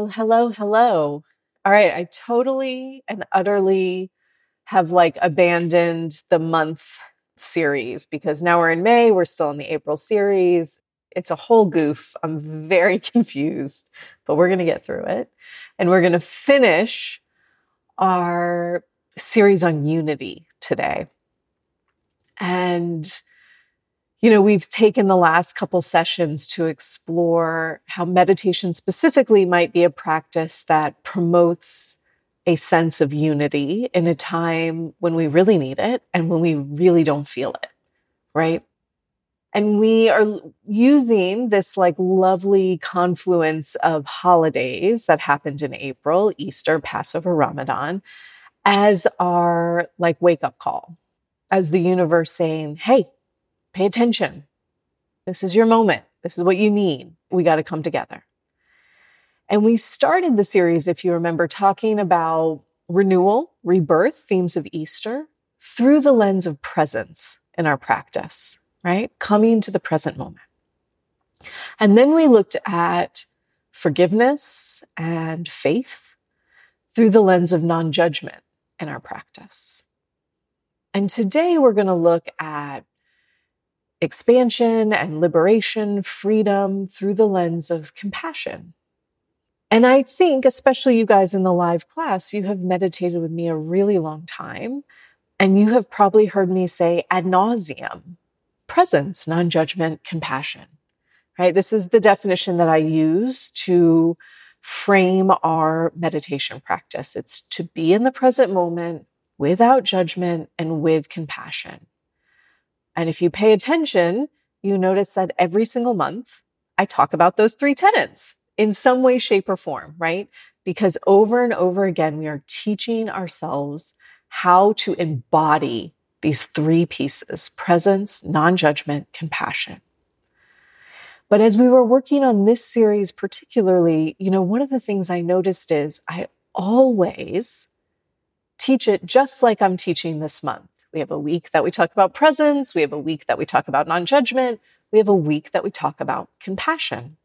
Well, hello, hello. All right, I totally and utterly have like abandoned the month series because now we're in May, we're still in the April series. It's a whole goof. I'm very confused, but we're going to get through it. And we're going to finish our series on unity today. And you know, we've taken the last couple sessions to explore how meditation specifically might be a practice that promotes a sense of unity in a time when we really need it and when we really don't feel it, right? And we are using this like lovely confluence of holidays that happened in April, Easter, Passover, Ramadan, as our like wake up call, as the universe saying, Hey, Pay attention. This is your moment. This is what you need. We got to come together. And we started the series, if you remember, talking about renewal, rebirth, themes of Easter through the lens of presence in our practice, right? Coming to the present moment. And then we looked at forgiveness and faith through the lens of non judgment in our practice. And today we're going to look at expansion and liberation, freedom through the lens of compassion. And I think, especially you guys in the live class, you have meditated with me a really long time. And you have probably heard me say ad nauseum presence, non judgment, compassion, right? This is the definition that I use to frame our meditation practice. It's to be in the present moment without judgment and with compassion. And if you pay attention, you notice that every single month I talk about those three tenets in some way, shape, or form, right? Because over and over again, we are teaching ourselves how to embody these three pieces presence, non judgment, compassion. But as we were working on this series, particularly, you know, one of the things I noticed is I always teach it just like I'm teaching this month. We have a week that we talk about presence. We have a week that we talk about non judgment. We have a week that we talk about compassion.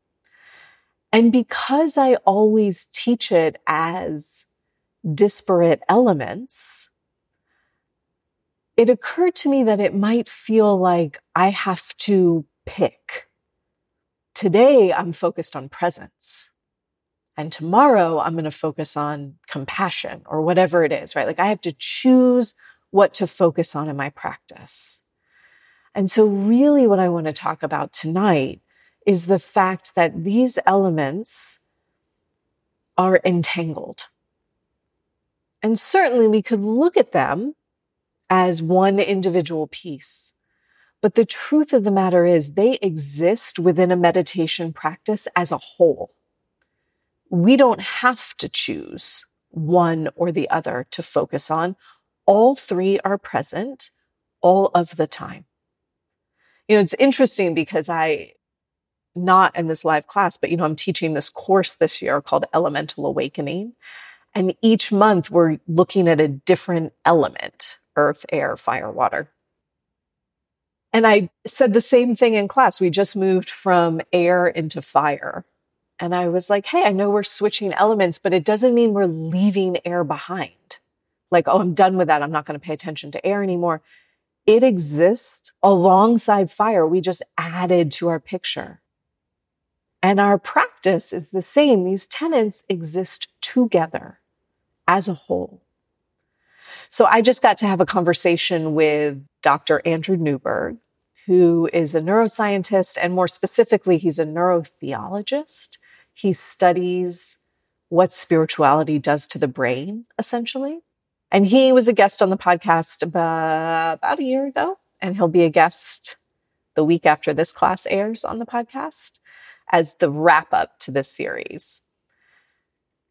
And because I always teach it as disparate elements, it occurred to me that it might feel like I have to pick. Today, I'm focused on presence. And tomorrow, I'm going to focus on compassion or whatever it is, right? Like I have to choose what to focus on in my practice. And so, really, what I want to talk about tonight is the fact that these elements are entangled. And certainly, we could look at them as one individual piece. But the truth of the matter is, they exist within a meditation practice as a whole. We don't have to choose one or the other to focus on all three are present all of the time. You know, it's interesting because I, not in this live class, but you know, I'm teaching this course this year called Elemental Awakening. And each month we're looking at a different element earth, air, fire, water. And I said the same thing in class. We just moved from air into fire. And I was like, hey, I know we're switching elements, but it doesn't mean we're leaving air behind like, oh, I'm done with that. I'm not going to pay attention to air anymore. It exists alongside fire. We just added to our picture. And our practice is the same. These tenants exist together as a whole. So I just got to have a conversation with Dr. Andrew Newberg, who is a neuroscientist, and more specifically, he's a neurotheologist. He studies what spirituality does to the brain, essentially. And he was a guest on the podcast about, a year ago, and he'll be a guest the week after this class airs on the podcast as the wrap up to this series.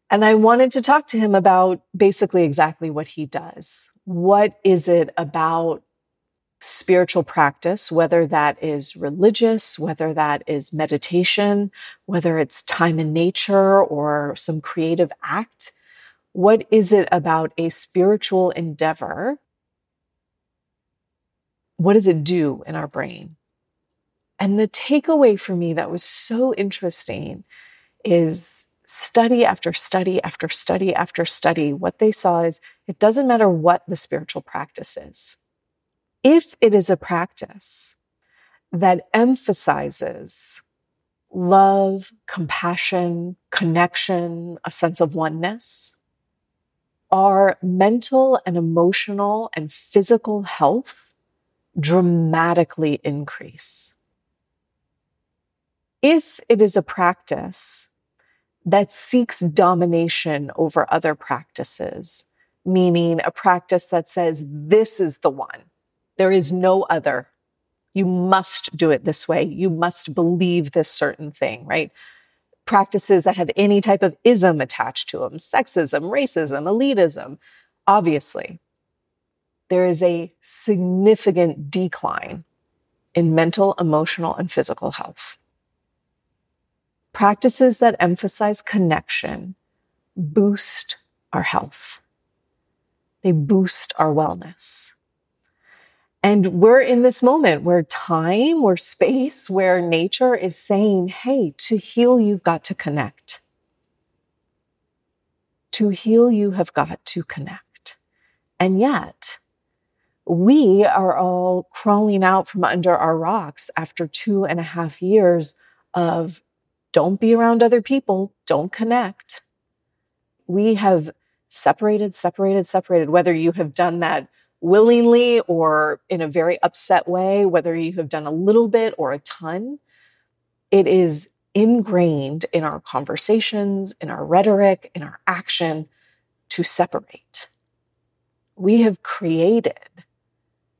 And I wanted to talk to him about basically exactly what he does. What is it about spiritual practice, whether that is religious, whether that is meditation, whether it's time in nature or some creative act? What is it about a spiritual endeavor? What does it do in our brain? And the takeaway for me that was so interesting is study after study after study after study. What they saw is it doesn't matter what the spiritual practice is. If it is a practice that emphasizes love, compassion, connection, a sense of oneness, our mental and emotional and physical health dramatically increase if it is a practice that seeks domination over other practices, meaning a practice that says, this is the one, there is no other. You must do it this way. You must believe this certain thing, right? Practices that have any type of ism attached to them, sexism, racism, elitism. Obviously, there is a significant decline in mental, emotional, and physical health. Practices that emphasize connection boost our health. They boost our wellness. And we're in this moment where time, where space, where nature is saying, hey, to heal, you've got to connect. To heal, you have got to connect. And yet, we are all crawling out from under our rocks after two and a half years of don't be around other people. Don't connect. We have separated, separated, separated, whether you have done that willingly or in a very upset way, whether you have done a little bit or a ton. It is ingrained in our conversations, in our rhetoric, in our action to separate. We have created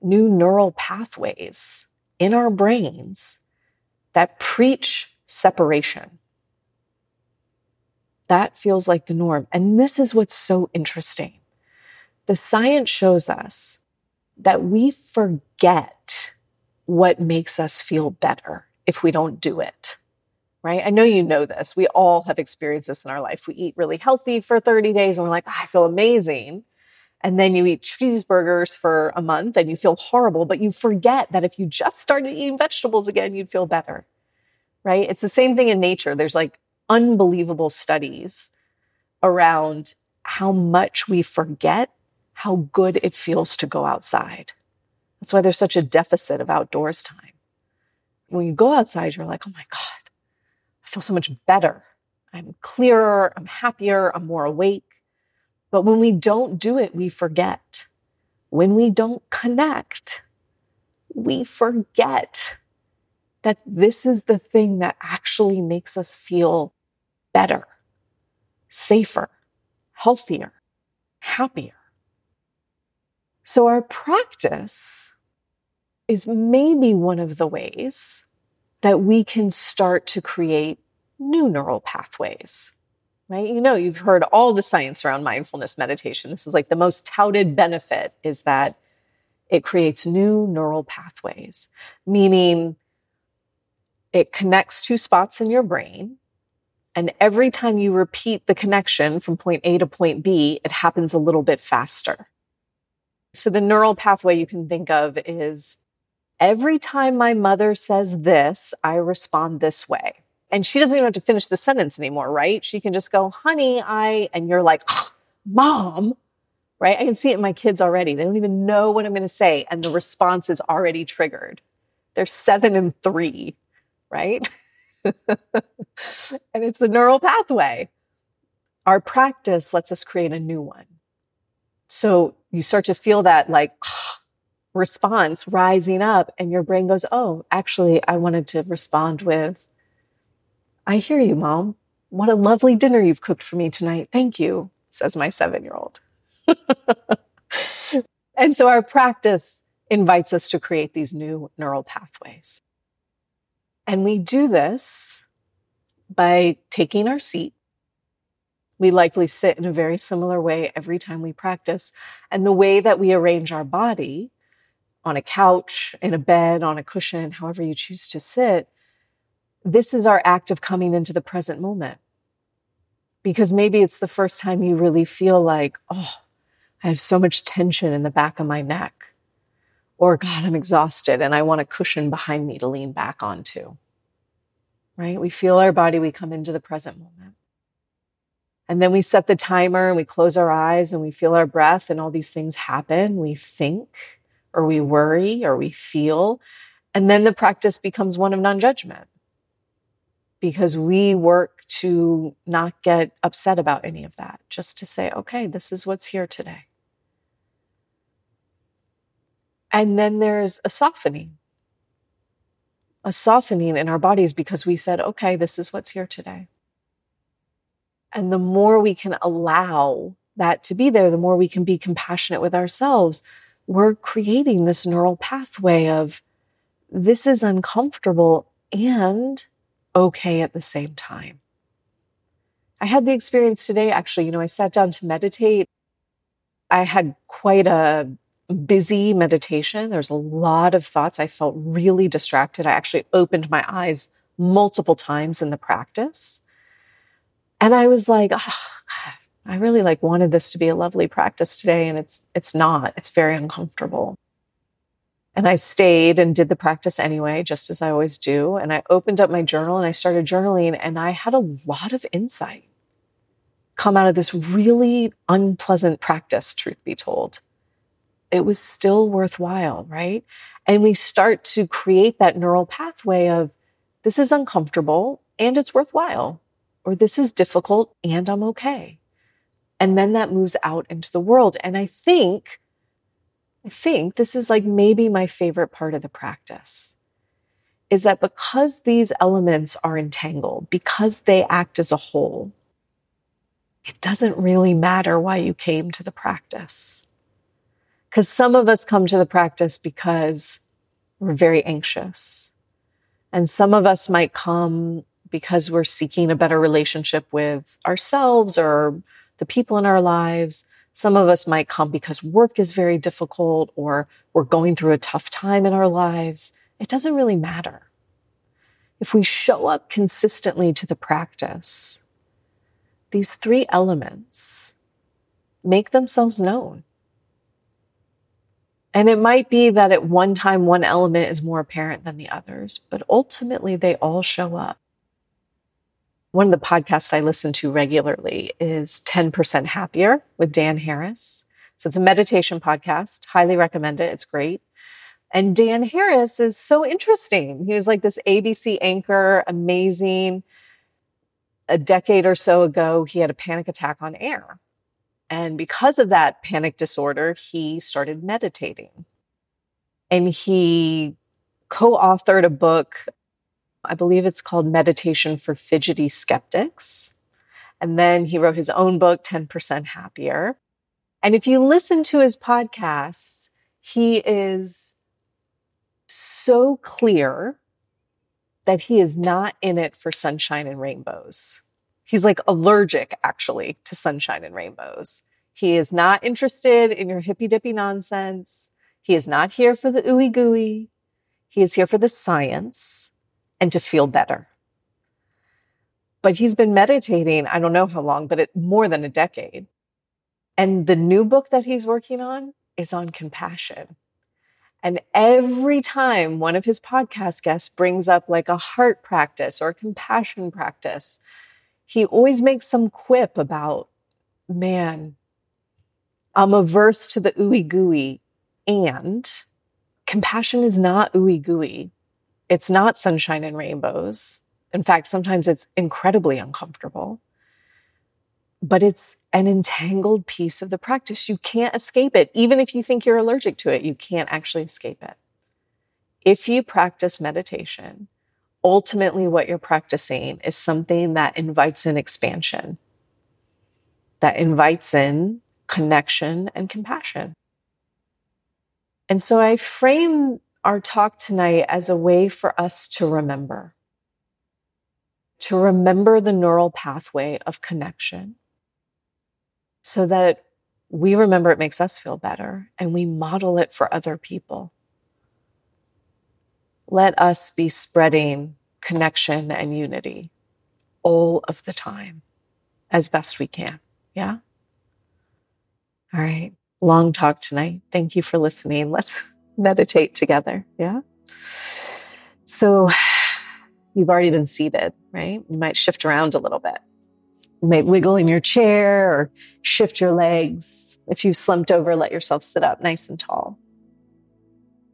new neural pathways in our brains that preach separation. That feels like the norm. And this is what's so interesting. The science shows us that we forget what makes us feel better if we don't do it. Right? I know you know this. We all have experienced this in our life. We eat really healthy for 30 days and we're like, oh, I feel amazing. And then you eat cheeseburgers for a month and you feel horrible, but you forget that if you just started eating vegetables again, you'd feel better right? It's the same thing in nature. There's like unbelievable studies around how much we forget how good it feels to go outside. That's why there's such a deficit of outdoors time. When you go outside, you're like, oh my God, I feel so much better. I'm clearer, I'm happier, I'm more awake. But when we don't do it, we forget. When we don't connect, we forget that this is the thing that actually makes us feel better, safer, healthier, happier. So, our practice is maybe one of the ways that we can start to create new neural pathways. Right? You know, you've heard all the science around mindfulness meditation. This is like the most touted benefit is that it creates new neural pathways, meaning it connects two spots in your brain. And every time you repeat the connection from point A to point B, it happens a little bit faster. So the neural pathway you can think of is every time my mother says this, I respond this way. And she doesn't even have to finish the sentence anymore, right? She can just go, honey, I, and you're like, mom, right? I can see it in my kids already. They don't even know what I'm going to say. And the response is already triggered. They're seven and three right? and it's a neural pathway. Our practice lets us create a new one. So you start to feel that like response rising up, and your brain goes, Oh, actually, I wanted to respond with, I hear you, mom. What a lovely dinner you've cooked for me tonight. Thank you, says my seven year old. and so our practice invites us to create these new neural pathways. And we do this by taking our seat. We likely sit in a very similar way every time we practice. And the way that we arrange our body on a couch, in a bed, on a cushion, however you choose to sit, this is our act of coming into the present moment. Because maybe it's the first time you really feel like, oh, I have so much tension in the back of my neck. Or, God, I'm exhausted and I want a cushion behind me to lean back onto right? We feel our body, we come into the present moment. And then we set the timer and we close our eyes and we feel our breath and all these things happen. We think or we worry or we feel. And then the practice becomes one of non judgment because we work to not get upset about any of that, just to say, okay, this is what's here today. And then there's a softening a softening in our bodies because we said, okay, this is what's here today. And the more we can allow that to be there, the more we can be compassionate with ourselves. We're creating this neural pathway of this is uncomfortable and okay at the same time. I had the experience today, actually. You know, I sat down to meditate. I had quite a busy meditation. There's a lot of thoughts. I felt really distracted. I actually opened my eyes multiple times in the practice. And I was like, oh, I really like wanted this to be a lovely practice today and it's it's not. It's very uncomfortable. And I stayed and did the practice anyway, just as I always do. And I opened up my journal and I started journaling and I had a lot of insight come out of this really unpleasant practice, truth be told it was still worthwhile, right? And we start to create that neural pathway of this is uncomfortable and it's worthwhile, or this is difficult and I'm okay. And then that moves out into the world. And I think, I think this is like maybe my favorite part of the practice is that because these elements are entangled, because they act as a whole, it doesn't really matter why you came to the practice. Because some of us come to the practice because we're very anxious. And some of us might come because we're seeking a better relationship with ourselves or the people in our lives. Some of us might come because work is very difficult or we're going through a tough time in our lives. It doesn't really matter. If we show up consistently to the practice, these three elements make themselves known. And it might be that at one time, one element is more apparent than the others, but ultimately they all show up. One of the podcasts I listen to regularly is 10% Happier with Dan Harris. So it's a meditation podcast. Highly recommend it. It's great. And Dan Harris is so interesting. He was like this ABC anchor, amazing. A decade or so ago, he had a panic attack on air. And because of that panic disorder, he started meditating. And he co authored a book, I believe it's called Meditation for Fidgety Skeptics. And then he wrote his own book, 10% Happier. And if you listen to his podcasts, he is so clear that he is not in it for sunshine and rainbows. He's like allergic actually to sunshine and rainbows. He is not interested in your hippy dippy nonsense. He is not here for the ooey gooey. He is here for the science and to feel better. But he's been meditating, I don't know how long, but it, more than a decade. And the new book that he's working on is on compassion. And every time one of his podcast guests brings up like a heart practice or compassion practice, he always makes some quip about, man, I'm averse to the ooey gooey. And compassion is not ooey gooey. It's not sunshine and rainbows. In fact, sometimes it's incredibly uncomfortable. but it's an entangled piece of the practice. You can't escape it. Even if you think you're allergic to it, you can't actually escape it. If you practice meditation, ultimately what you're practicing is something that invites in expansion, that invites in connection and compassion. And so I frame our talk tonight as a way for us to remember, to remember the neural pathway of connection so that we remember it makes us feel better and we model it for other people. Let us be spreading connection and unity all of the time as best we can. Yeah. All right. Long talk tonight. Thank you for listening. Let's meditate together. Yeah. So you've already been seated, right? You might shift around a little bit. You might wiggle in your chair or shift your legs. If you slumped over, let yourself sit up nice and tall.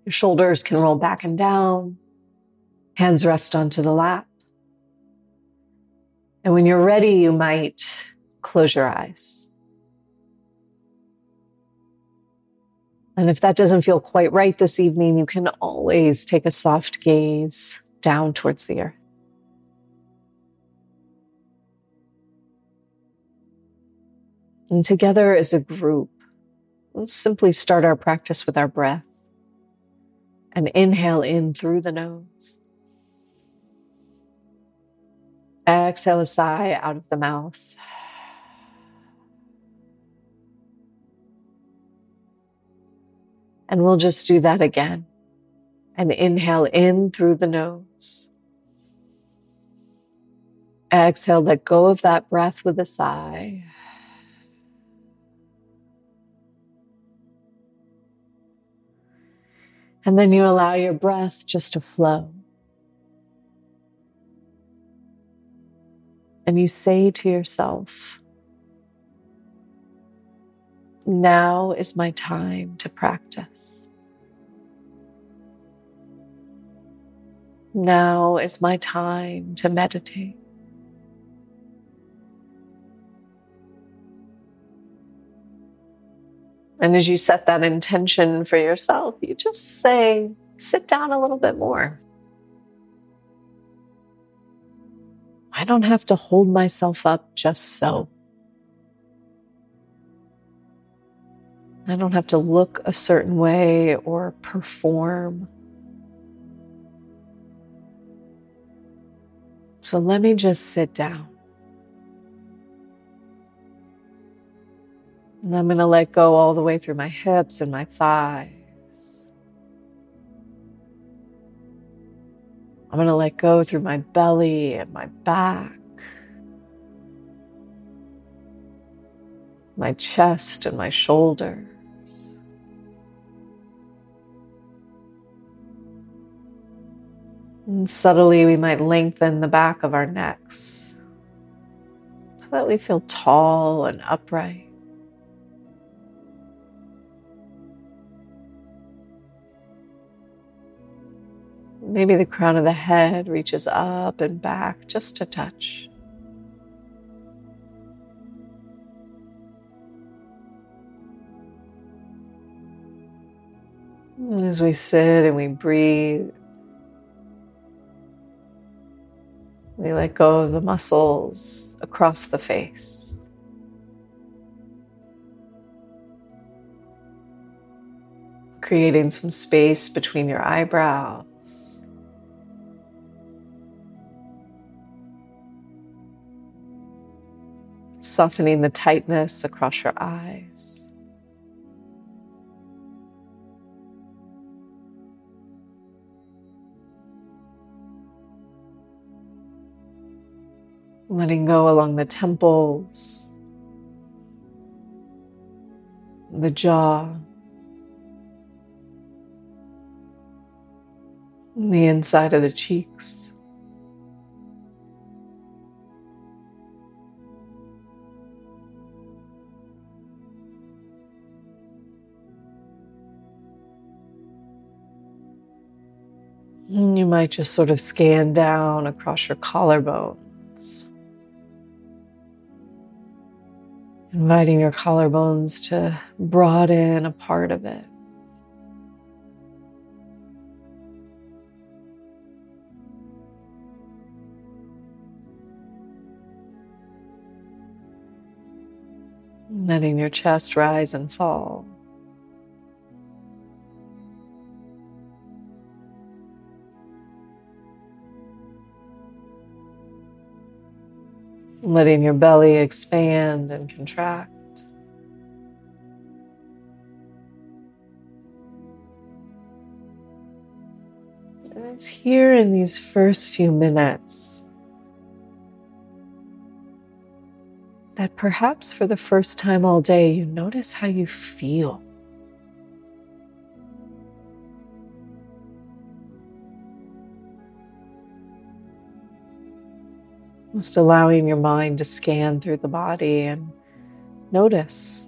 Your shoulders can roll back and down. Hands rest onto the lap. And when you're ready, you might close your eyes. And if that doesn't feel quite right this evening, you can always take a soft gaze down towards the earth. And together as a group, we'll simply start our practice with our breath and inhale in through the nose. Exhale a sigh out of the mouth. And we'll just do that again. And inhale in through the nose. Exhale, let go of that breath with a sigh. And then you allow your breath just to flow. And you say to yourself, now is my time to practice. Now is my time to meditate. And as you set that intention for yourself, you just say, sit down a little bit more. I don't have to hold myself up just so. I don't have to look a certain way or perform. So let me just sit down. And I'm going to let go all the way through my hips and my thighs. I'm going to let go through my belly and my back, my chest and my shoulders. And subtly, we might lengthen the back of our necks so that we feel tall and upright. Maybe the crown of the head reaches up and back just a touch. As we sit and we breathe, we let go of the muscles across the face. Creating some space between your eyebrows. softening the tightness across your eyes. Letting go along the temples, the jaw, the inside of the cheeks. And you might just sort of scan down across your collarbones. Inviting your collarbones to broaden a part of it. Letting your chest rise and fall. Letting your belly expand and contract. And it's here in these first few minutes that perhaps for the first time all day you notice how you feel. Just allowing your mind to scan through the body and notice.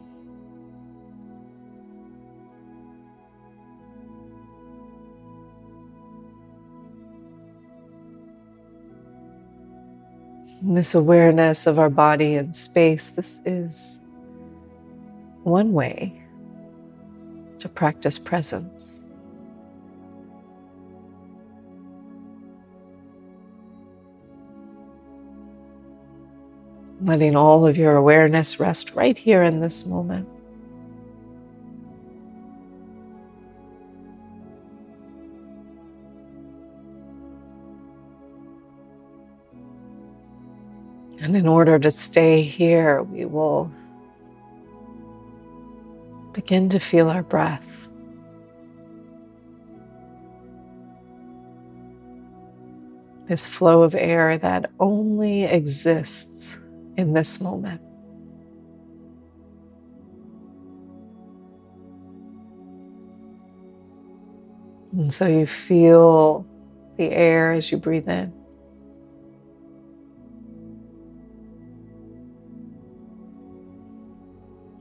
This awareness of our body and space, this is one way to practice presence. Letting all of your awareness rest right here in this moment. And in order to stay here, we will begin to feel our breath. This flow of air that only exists in this moment. And so you feel the air as you breathe in.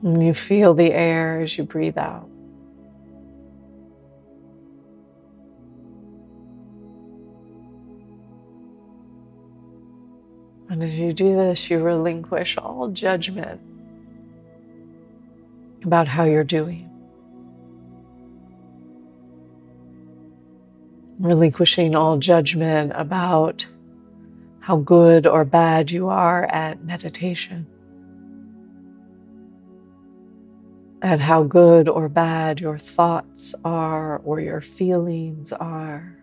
And you feel the air as you breathe out. And as you do this, you relinquish all judgment about how you're doing. Relinquishing all judgment about how good or bad you are at meditation, at how good or bad your thoughts are or your feelings are.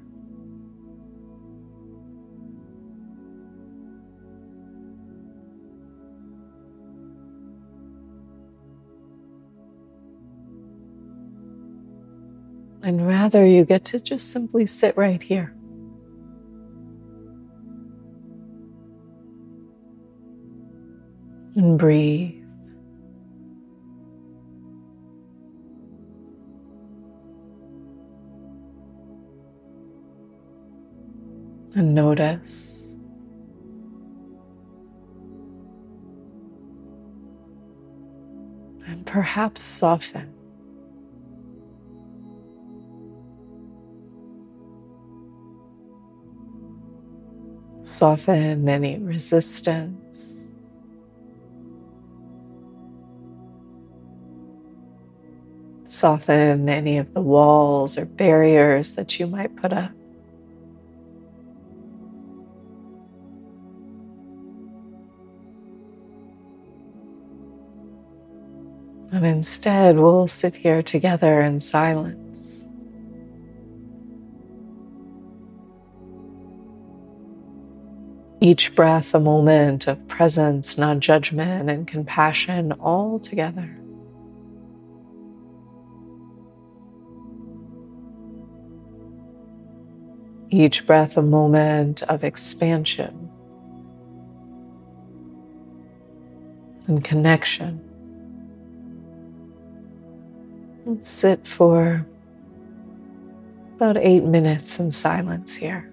And rather, you get to just simply sit right here. And breathe. And notice. And perhaps soften. Soften any resistance. Soften any of the walls or barriers that you might put up. And instead, we'll sit here together in silence. Each breath, a moment of presence, non judgment, and compassion all together. Each breath, a moment of expansion and connection. Let's sit for about eight minutes in silence here.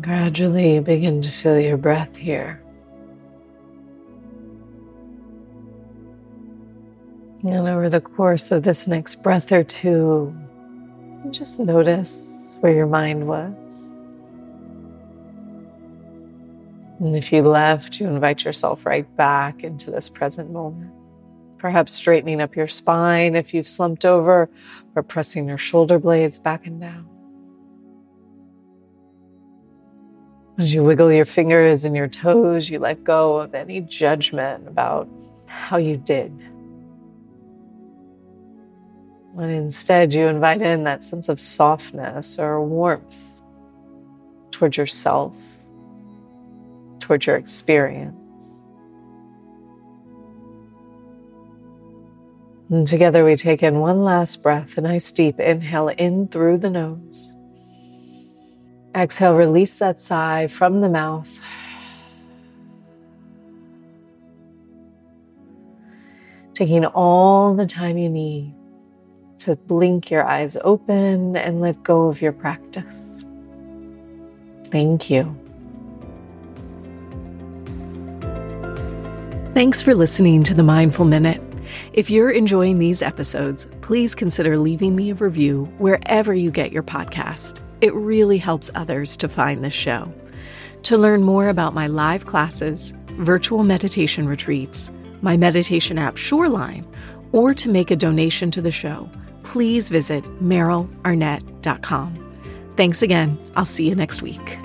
Gradually begin to feel your breath here. And over the course of this next breath or two, just notice where your mind was. And if you left, you invite yourself right back into this present moment. Perhaps straightening up your spine if you've slumped over, or pressing your shoulder blades back and down. As you wiggle your fingers and your toes, you let go of any judgment about how you did. And instead, you invite in that sense of softness or warmth towards yourself, towards your experience. And together we take in one last breath, a nice deep inhale in through the nose. Exhale, release that sigh from the mouth. Taking all the time you need to blink your eyes open and let go of your practice. Thank you. Thanks for listening to the Mindful Minute. If you're enjoying these episodes, please consider leaving me a review wherever you get your podcast. It really helps others to find this show. To learn more about my live classes, virtual meditation retreats, my meditation app Shoreline, or to make a donation to the show, please visit merylarnett.com. Thanks again. I'll see you next week.